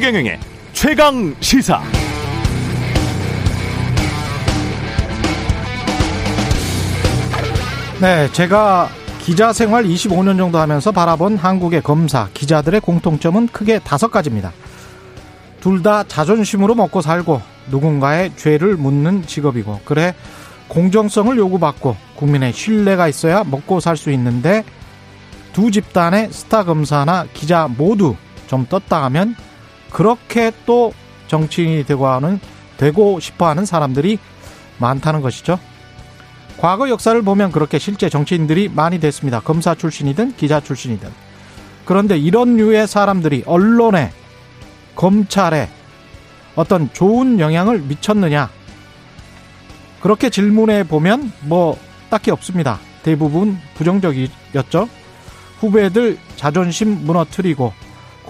최경영의 최강 시사. 네, 제가 기자 생활 25년 정도 하면서 바라본 한국의 검사, 기자들의 공통점은 크게 다섯 가지입니다. 둘 다 자존심으로 먹고 살고 누군가의 죄를 묻는 직업이고, 그래, 공정성을 요구받고 국민의 신뢰가 있어야 먹고 살 수 있는데 두 집단의 스타 검사나 기자 모두 좀 떴다 하면 그렇게 또 정치인이 되고 하는 되고 싶어 하는 사람들이 많다는 것이죠. 과거 역사를 보면 그렇게 실제 정치인들이 많이 됐습니다. 검사 출신이든 기자 출신이든. 그런데 이런 류의 사람들이 언론에, 검찰에 어떤 좋은 영향을 미쳤느냐? 그렇게 질문해 보면 뭐 딱히 없습니다. 대부분 부정적이었죠. 후배들 자존심 무너뜨리고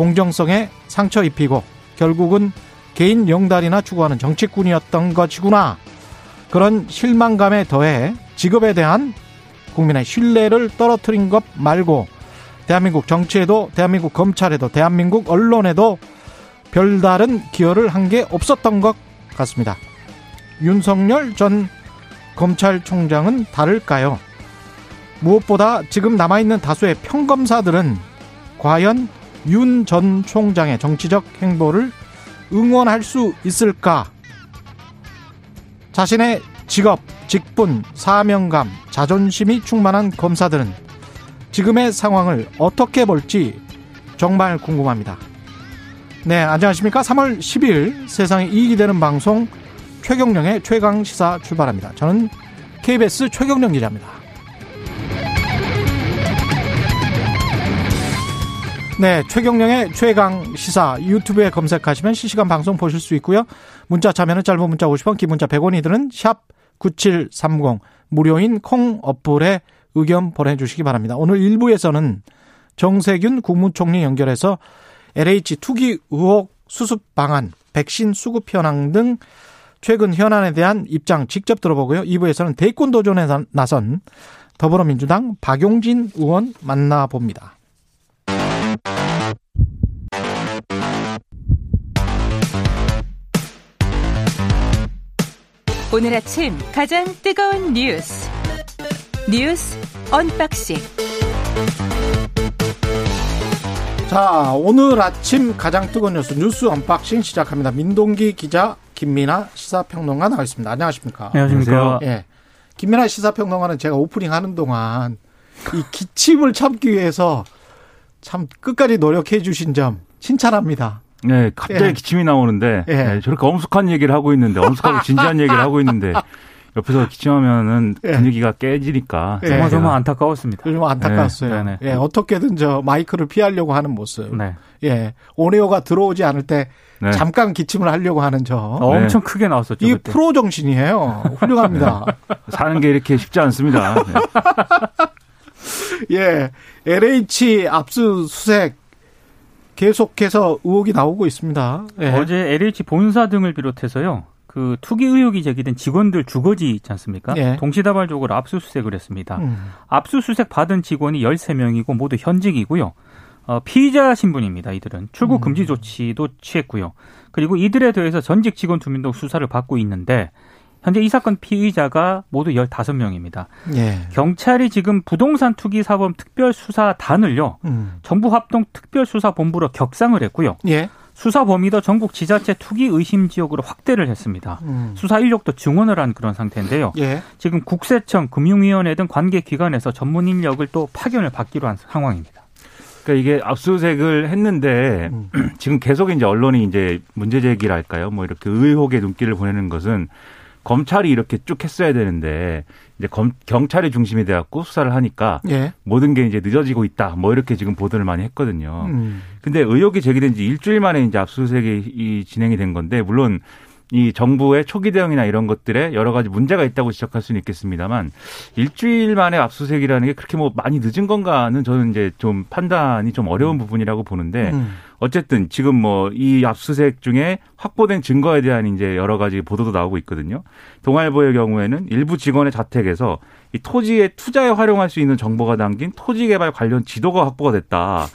공정성에 상처 입히고 결국은 개인 영달이나 추구하는 정치꾼이었던 것이구나. 그런 실망감에 더해 직업에 대한 국민의 신뢰를 떨어뜨린 것 말고 대한민국 정치에도 대한민국 검찰에도 대한민국 언론에도 별다른 기여를 한 게 없었던 것 같습니다. 윤석열 전 검찰총장은 다를까요? 무엇보다 지금 남아있는 다수의 평검사들은 과연 윤 전 총장의 정치적 행보를 응원할 수 있을까? 자신의 직업, 직분, 사명감, 자존심이 충만한 검사들은 지금의 상황을 어떻게 볼지 정말 궁금합니다. 네, 안녕하십니까? 3월 10일 세상에 이익이 되는 방송 최경령의 최강 시사 출발합니다. 저는 KBS 최경령 기자입니다. 네, 최경령의 최강 시사 유튜브에 검색하시면 실시간 방송 보실 수 있고요. 문자 참여는 짧은 문자 50원, 긴 문자 100원이 드는 샵 9730 무료인 콩 어플에 의견 보내주시기 바랍니다. 오늘 1부에서는 정세균 국무총리 연결해서 LH 투기 의혹 수습 방안, 백신 수급 현황 등 최근 현안에 대한 입장 직접 들어보고요. 2부에서는 대권 도전에 나선 더불어민주당 박용진 의원 만나봅니다. 오늘 아침 가장 뜨거운 뉴스 뉴스 unboxing 자 오늘 아침 가장 뜨거운 뉴스 뉴스 unboxing 시작합니다. 민동기 기자 김민아 시사평론가 나와 있습니다. 안녕하십니까? 안녕하십니까? 예. 김민아 시사평론가는 제가 오프닝 하는 동안 이 기침을 참기 위해서 참 끝까지 노력해 주신 점 칭찬합니다. 네, 갑자기 예. 기침이 나오는데 예. 네, 저렇게 엄숙한 얘기를 하고 있는데 엄숙하고 진지한 얘기를 하고 있는데 옆에서 기침하면은 예. 분위기가 깨지니까 예. 정말 정말 안타까웠습니다. 좀 안타까웠어요. 네. 예, 어떻게든 저 마이크를 피하려고 하는 모습. 네. 예, 오네오가 들어오지 않을 때 네. 잠깐 기침을 하려고 하는 저 어, 엄청 크게 나왔었죠. 이 그때. 프로 정신이에요. 훌륭합니다. 사는 게 이렇게 쉽지 않습니다. 네. 예, LH 압수수색 계속해서 의혹이 나오고 있습니다. 예. 어제 LH 본사 등을 비롯해서요. 그 투기 의혹이 제기된 직원들 주거지 있지 않습니까? 예. 동시다발적으로 압수수색을 했습니다. 음. 압수수색 받은 직원이 13명이고 모두 현직이고요. 어, 피의자 신분입니다. 이들은 출국 음. 금지 조치도 취했고요. 그리고 이들에 대해서 전직 직원 두 명도 수사를 받고 있는데 현재 이 사건 피의자가 모두 15명입니다. 예. 경찰이 지금 부동산 투기 사범 특별수사단을요. 음. 정부 합동 특별수사본부로 격상을 했고요. 예. 수사 범위도 전국 지자체 투기 의심 지역으로 확대를 했습니다. 음. 수사 인력도 증원을 한 그런 상태인데요. 예. 지금 국세청, 금융위원회 등 관계 기관에서 전문 인력을 또 파견을 받기로 한 상황입니다. 그러니까 이게 압수수색을 했는데 음. 지금 계속 이제 언론이 이제 문제 제기랄까요? 뭐 이렇게 의혹의 눈길을 보내는 것은 검찰이 이렇게 쭉 했어야 되는데 이제 검, 경찰이 중심이 돼갖고 수사를 하니까 예. 모든 게 이제 늦어지고 있다. 뭐 이렇게 지금 보도를 많이 했거든요. 음. 근데 의혹이 제기된 지 일주일 만에 이제 압수수색이 이 진행이 된 건데 물론 이 정부의 초기 대응이나 이런 것들에 여러 가지 문제가 있다고 지적할 수는 있겠습니다만 일주일 만에 압수수색이라는 게 그렇게 뭐 많이 늦은 건가는 저는 이제 좀 판단이 좀 어려운 음. 부분이라고 보는데 음. 어쨌든 지금 뭐 이 압수수색 중에 확보된 증거에 대한 이제 여러 가지 보도도 나오고 있거든요. 동아일보의 경우에는 일부 직원의 자택에서 이 토지의 투자에 활용할 수 있는 정보가 담긴 토지 개발 관련 지도가 확보가 됐다.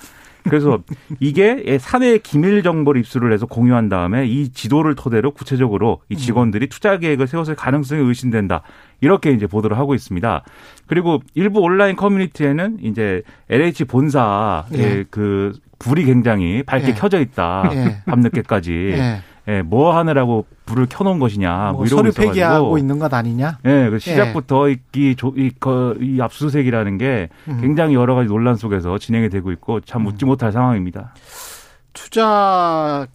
그래서 이게 사내 기밀 정보를 입수를 해서 공유한 다음에 이 지도를 토대로 구체적으로 이 직원들이 투자 계획을 세웠을 가능성이 의심된다. 이렇게 이제 보도를 하고 있습니다. 그리고 일부 온라인 커뮤니티에는 이제 LH 본사의 예. 그 불이 굉장히 밝게 예. 켜져 있다. 예. 밤늦게까지. 예. 예, 뭐 하느라고 불을 켜놓은 것이냐, 뭐, 뭐 이러고 서류 폐기하고 있는 것 아니냐? 예, 그 시작부터 이, 이, 이, 그, 이 압수수색이라는 게 음. 굉장히 여러 가지 논란 속에서 진행이 되고 있고 참 음. 웃지 음. 못할 상황입니다. 투자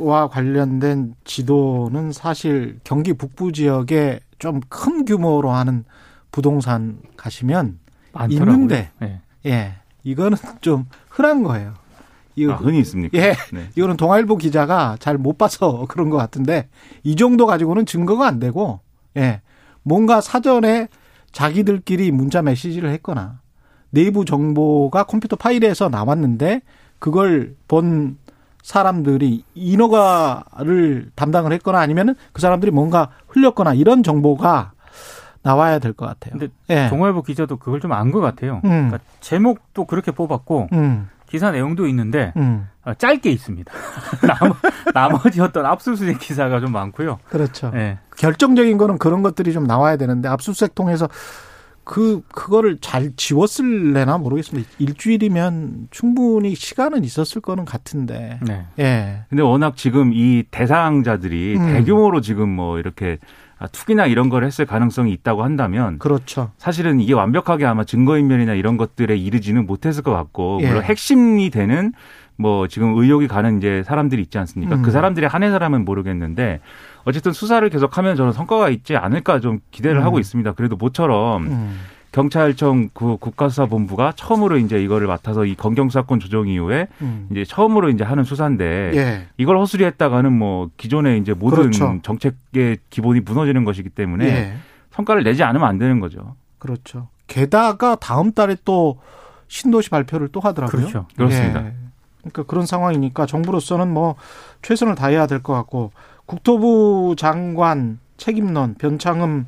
와 관련된 지도는 사실 경기 북부 지역에 좀 큰 규모로 하는 부동산 가시면 많더라고요. 있는데, 네. 예, 이거는 좀 흔한 거예요. 이거 아, 흔히 있습니까? 예. 네. 이거는 동아일보 기자가 잘 못 봐서 그런 것 같은데 이 정도 가지고는 증거가 안 되고 예. 뭔가 사전에 자기들끼리 문자 메시지를 했거나 내부 정보가 컴퓨터 파일에서 나왔는데 그걸 본 사람들이 인허가를 담당을 했거나 아니면은 그 사람들이 뭔가 흘렸거나 이런 정보가 나와야 될 것 같아요. 근데 예. 동아일보 기자도 그걸 좀 안 것 같아요. 음. 그러니까 제목도 그렇게 뽑았고 음. 기사 내용도 있는데 음. 어, 짧게 있습니다. 나머지 어떤 압수수색 기사가 좀 많고요. 그렇죠. 네. 결정적인 거는 그런 것들이 좀 나와야 되는데 압수수색 통해서 그 그거를 잘 지웠을래나 모르겠습니다. 일주일이면 충분히 시간은 있었을 거는 같은데. 네. 예. 근데 워낙 지금 이 대상자들이 음. 대규모로 지금 뭐 이렇게 아, 투기나 이런 걸 했을 가능성이 있다고 한다면 그렇죠. 사실은 이게 완벽하게 아마 증거인멸이나 이런 것들에 이르지는 못했을 것 같고 예. 물론 핵심이 되는 뭐 지금 의혹이 가는 이제 사람들이 있지 않습니까? 그 음. 그 사람들이 한해 사람은 모르겠는데 어쨌든 수사를 계속하면 저는 성과가 있지 않을까 좀 기대를 음. 하고 있습니다. 그래도 모처럼 음. 경찰청 그 국가수사본부가 처음으로 이제 이거를 맡아서 이 검경수사권 조정 이후에 음. 이제 처음으로 이제 하는 수사인데 예. 이걸 허술이했다가는 뭐 기존의 이제 모든 그렇죠. 정책의 기본이 무너지는 것이기 때문에 예. 성과를 내지 않으면 안 되는 거죠. 그렇죠. 게다가 다음 달에 또 신도시 발표를 또 하더라고요. 그렇죠. 그렇습니다. 예. 그러니까 그런 상황이니까 정부로서는 뭐 최선을 다해야 될 것 같고 국토부 장관 책임론 변창흠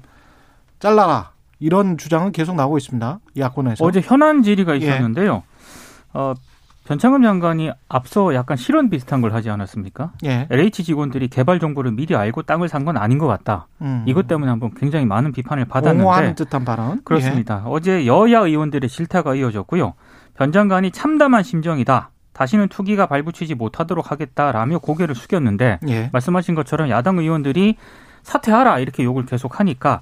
잘라라 이런 주장은 계속 나오고 있습니다. 야권에서. 어제 현안 질의가 예. 있었는데요. 예. 어, 변창흠 장관이 앞서 약간 실언 비슷한 걸 하지 않았습니까? 예. LH 직원들이 개발 정보를 미리 알고 땅을 산 건 아닌 것 같다. 음. 이것 때문에 한번 굉장히 많은 비판을 받았는데. 옹호하는 듯한 발언. 그렇습니다. 예. 어제 여야 의원들의 실타가 이어졌고요. 변 장관이 참담한 심정이다. 다시는 투기가 발붙이지 못하도록 하겠다라며 고개를 숙였는데 예. 말씀하신 것처럼 야당 의원들이 사퇴하라 이렇게 욕을 계속 하니까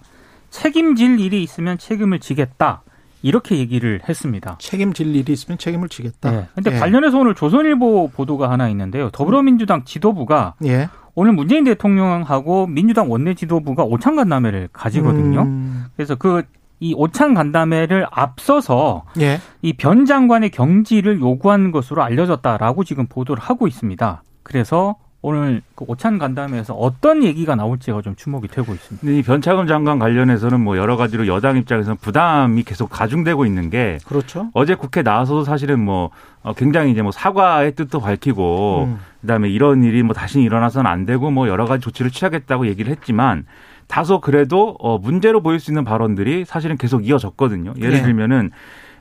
책임질 일이 있으면 책임을 지겠다. 이렇게 얘기를 했습니다. 책임질 일이 있으면 책임을 지겠다. 네. 근데 예. 관련해서 오늘 조선일보 보도가 하나 있는데요. 더불어민주당 지도부가 예. 오늘 문재인 대통령하고 민주당 원내 지도부가 오찬 간담회를 가지거든요. 음. 그래서 그 이 오찬 간담회를 앞서서 예. 이변 장관의 경질을 요구한 것으로 알려졌다라고 지금 보도를 하고 있습니다. 그래서 오늘 그 오찬 간담회에서 어떤 얘기가 나올지가 좀 주목이 되고 있습니다. 이 변창흠 장관 관련해서는 뭐 여러 가지로 여당 입장에서는 부담이 계속 가중되고 있는 게 그렇죠. 어제 국회 나와서도 사실은 뭐 어, 굉장히 이제 뭐 사과의 뜻도 밝히고 음. 그다음에 이런 일이 뭐 다시 일어나서는 안 되고 뭐 여러 가지 조치를 취하겠다고 얘기를 했지만 다소 그래도 어 문제로 보일 수 있는 발언들이 사실은 계속 이어졌거든요. 예를 네. 들면은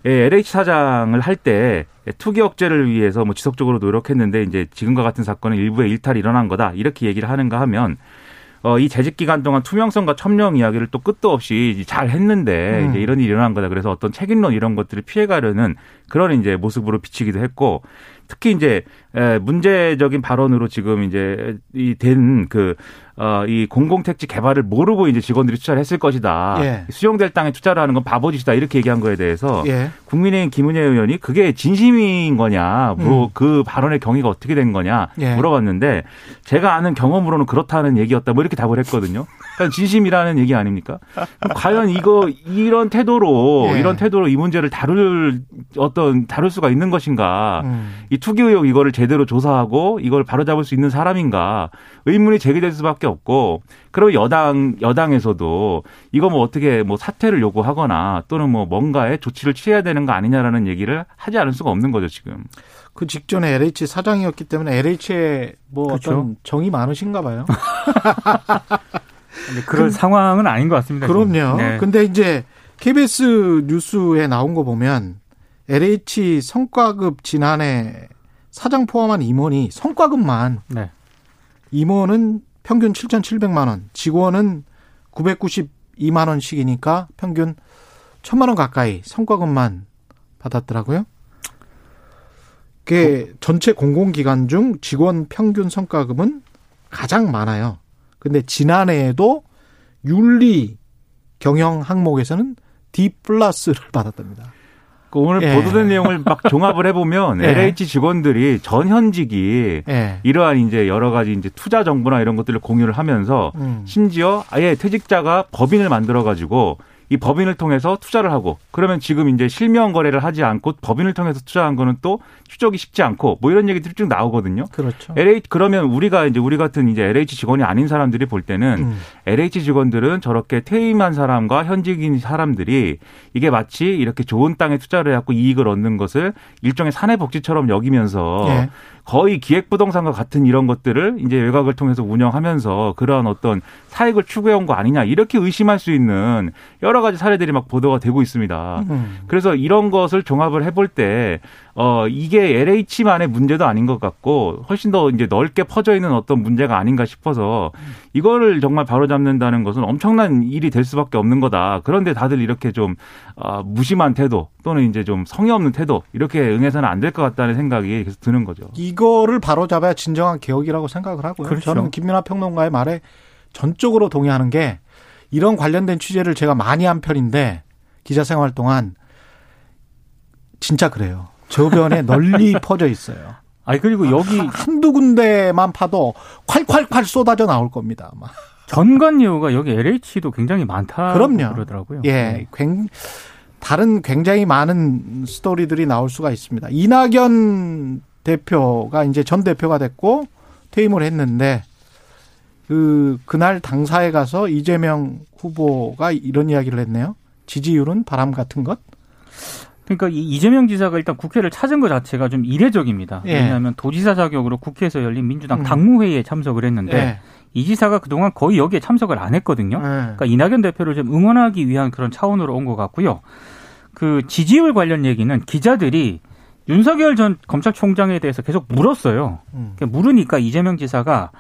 LH 사장을 할 때 투기 억제를 위해서 뭐 지속적으로 노력했는데 이제 지금과 같은 사건은 일부의 일탈이 일어난 거다 이렇게 얘기를 하는가 하면 어, 이 재직 기간 동안 투명성과 첨령 이야기를 또 끝도 없이 잘 했는데 음. 이제 이런 일이 일어난 거다. 그래서 어떤 책임론 이런 것들을 피해가려는 그런 이제 모습으로 비치기도 했고 특히 이제 문제적인 발언으로 지금 이제 이된그 어, 이 공공택지 개발을 모르고 이제 직원들이 투자를 했을 것이다. 예. 수용될 땅에 투자를 하는 건 바보짓이다. 이렇게 얘기한 거에 대해서 예. 국민의힘 김은혜 의원이 그게 진심인 거냐, 뭐 음. 그 발언의 경위가 어떻게 된 거냐 예. 물어봤는데 제가 아는 경험으로는 그렇다는 얘기였다. 뭐 이렇게 답을 했거든요. 그러니까 진심이라는 얘기 아닙니까? 과연 이거 이런 태도로 예. 이런 태도로 이 문제를 다룰 어떤 다룰 수가 있는 것인가? 음. 이 투기 의혹 이거를 제대로 조사하고 이걸 바로잡을 수 있는 사람인가? 의문이 제기될 수밖에 없고 그럼 여당 여당에서도 이거 뭐 어떻게 뭐 사퇴를 요구하거나 또는 뭐 뭔가에 조치를 취해야 되는 거 아니냐라는 얘기를 하지 않을 수가 없는 거죠 지금. 그 직전에 LH 사장이었기 때문에 LH에 뭐 그렇죠. 어떤 정이 많으신가 봐요. 근데 그런 그, 상황은 아닌 것 같습니다. 그럼요. 네. 근데 이제 KBS 뉴스에 나온 거 보면 LH 성과급 지난해 사장 포함한 임원이 성과급만 네. 임원은 평균 7,700만 원, 직원은 992만 원씩이니까 평균 1,000만 원 가까이 성과급만 받았더라고요. 그게 전체 공공기관 중 직원 평균 성과급은 가장 많아요. 근데 지난해에도 윤리 경영 항목에서는 D 플러스를 받았답니다. 그 오늘 예. 보도된 내용을 막 종합을 해보면 예. LH 직원들이 전현직이 예. 이러한 이제 여러 가지 이제 투자 정보나 이런 것들을 공유를 하면서 음. 심지어 아예 퇴직자가 법인을 만들어 가지고 이 법인을 통해서 투자를 하고 그러면 지금 이제 실명 거래를 하지 않고 법인을 통해서 투자한 거는 또 추적이 쉽지 않고 뭐 이런 얘기들이 쭉 나오거든요. 그렇죠. LH 그러면 우리가 이제 우리 같은 이제 LH 직원이 아닌 사람들이 볼 때는 음. LH 직원들은 저렇게 퇴임한 사람과 현직인 사람들이 이게 마치 이렇게 좋은 땅에 투자를 해갖고 이익을 얻는 것을 일종의 사내 복지처럼 여기면서 예. 거의 기획부동산과 같은 이런 것들을 이제 외곽을 통해서 운영하면서 그러한 어떤 사익을 추구해온 거 아니냐 이렇게 의심할 수 있는 여러 가지 사례들이 막 보도가 되고 있습니다. 음. 그래서 이런 것을 종합을 해볼 때 어, 이게 LH만의 문제도 아닌 것 같고 훨씬 더 이제 넓게 퍼져 있는 어떤 문제가 아닌가 싶어서 이거를 정말 바로잡는다는 것은 엄청난 일이 될 수밖에 없는 거다. 그런데 다들 이렇게 좀 어, 무심한 태도 또는 이제 좀 성의 없는 태도 이렇게 응해서는 안 될 것 같다는 생각이 계속 드는 거죠. 이거를 바로잡아야 진정한 개혁이라고 생각을 하고요. 그렇죠. 저는 김민하 평론가의 말에 전적으로 동의하는 게 이런 관련된 취재를 제가 많이 한 편인데 기자 생활 동안 진짜 그래요. 저변에 널리 퍼져 있어요. 아니 그리고 여기 한두 군데만 파도 콸콸콸 쏟아져 나올 겁니다. 아마. 전관 예우가 여기 LH도 굉장히 많다 그럼요. 그러더라고요. 예. 네. 굉, 다른 굉장히 많은 스토리들이 나올 수가 있습니다. 이낙연 대표가 이제 전 대표가 됐고 퇴임을 했는데 그 그날 당사에 가서 이재명 후보가 이런 이야기를 했네요. 지지율은 바람 같은 것? 그러니까 이재명 지사가 일단 국회를 찾은 것 자체가 좀 이례적입니다. 예. 왜냐하면 도지사 자격으로 국회에서 열린 민주당 음. 당무회의에 참석을 했는데 예. 이 지사가 그동안 거의 여기에 참석을 안 했거든요. 예. 그러니까 이낙연 대표를 좀 응원하기 위한 그런 차원으로 온 것 같고요. 그 지지율 관련 얘기는 기자들이 윤석열 전 검찰총장에 대해서 계속 물었어요. 음. 그러니까 물으니까 이재명 지사가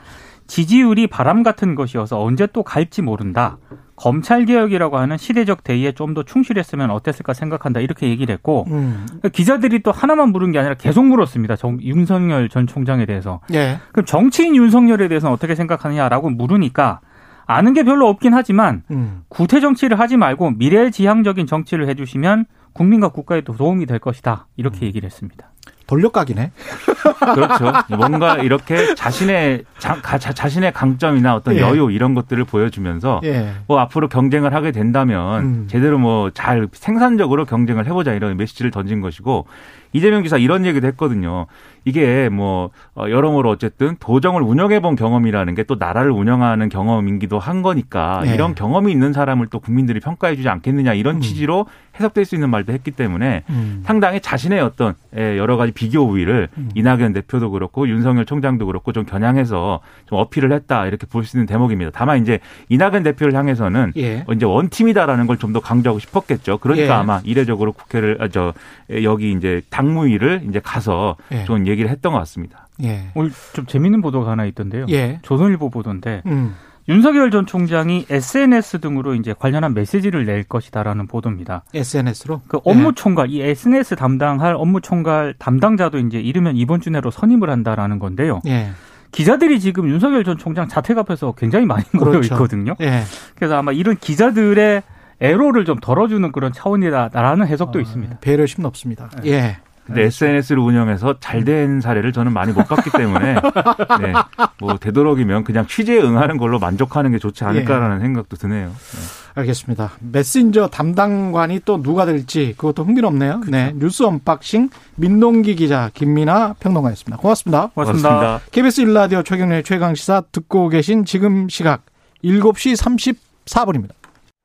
지지율이 바람 같은 것이어서 언제 또 갈지 모른다. 검찰 개혁이라고 하는 시대적 대의에 좀 더 충실했으면 어땠을까 생각한다 이렇게 얘기를 했고 음. 그러니까 기자들이 또 하나만 물은 게 아니라 계속 물었습니다. 정, 윤석열 전 총장에 대해서. 예. 그럼 정치인 윤석열에 대해서는 어떻게 생각하느냐라고 물으니까 아는 게 별로 없긴 하지만 음. 구태 정치를 하지 말고 미래지향적인 정치를 해주시면 국민과 국가에도 도움이 될 것이다 이렇게 음. 얘기를 했습니다. 돌려각이네. 그렇죠. 뭔가 이렇게 자신의 자, 자 신의 강점이나 어떤 예. 여유 이런 것들을 보여주면서 예. 뭐 앞으로 경쟁을 하게 된다면 음. 제대로 뭐 잘 생산적으로 경쟁을 해보자 이런 메시지를 던진 것이고 이재명 지사 이런 얘기도 했거든요. 이게 뭐 어, 여러모로 어쨌든 도정을 운영해 본 경험이라는 게 또 나라를 운영하는 경험이기도 한 거니까 네. 이런 경험이 있는 사람을 또 국민들이 평가해 주지 않겠느냐 이런 음. 취지로 해석될 수 있는 말도 했기 때문에 음. 상당히 자신의 어떤 예, 여러 가지 비교 우위를 음. 이낙연 대표도 그렇고 윤석열 총장도 그렇고 좀 겨냥해서 좀 어필을 했다 이렇게 볼 수 있는 대목입니다. 다만 이제 이낙연 대표를 향해서는 예. 이제 원팀이다라는 걸 좀 더 강조하고 싶었겠죠. 그러니까 예. 아마 이례적으로 국회를 아, 저 여기 이제 당무위를 이제 가서 예. 좀 얘기 를 했던 것 같습니다. 예. 오늘 좀 재밌는 보도가 하나 있던데요. 예. 조선일보 보도인데 음. 윤석열 전 총장이 SNS 등으로 이제 관련한 메시지를 낼 것이다라는 보도입니다. SNS로? 그 업무 예. 총괄, 이 SNS 담당할 업무 총괄 담당자도 이제 이르면 이번 주 내로 선임을 한다라는 건데요. 예. 기자들이 지금 윤석열 전 총장 자택 앞에서 굉장히 많이 모여 그렇죠. 있거든요. 예. 그래서 아마 이런 기자들의 애로를 좀 덜어주는 그런 차원이다라는 해석도 어, 있습니다. 배려심 높습니다. 예. 근데 SNS를 운영해서 잘 된 사례를 저는 많이 못 봤기 때문에 네, 뭐 되도록이면 그냥 취재에 응하는 걸로 만족하는 게 좋지 않을까라는 예. 생각도 드네요. 네. 알겠습니다. 메신저 담당관이 또 누가 될지 그것도 흥미롭네요. 그렇죠. 네, 뉴스 unboxing 민동기 기자 김민아 평론가였습니다. 고맙습니다. 고맙습니다. 고맙습니다. KBS 일라디오 최경영의 최강 시사 듣고 계신 지금 시각 7시 34분입니다.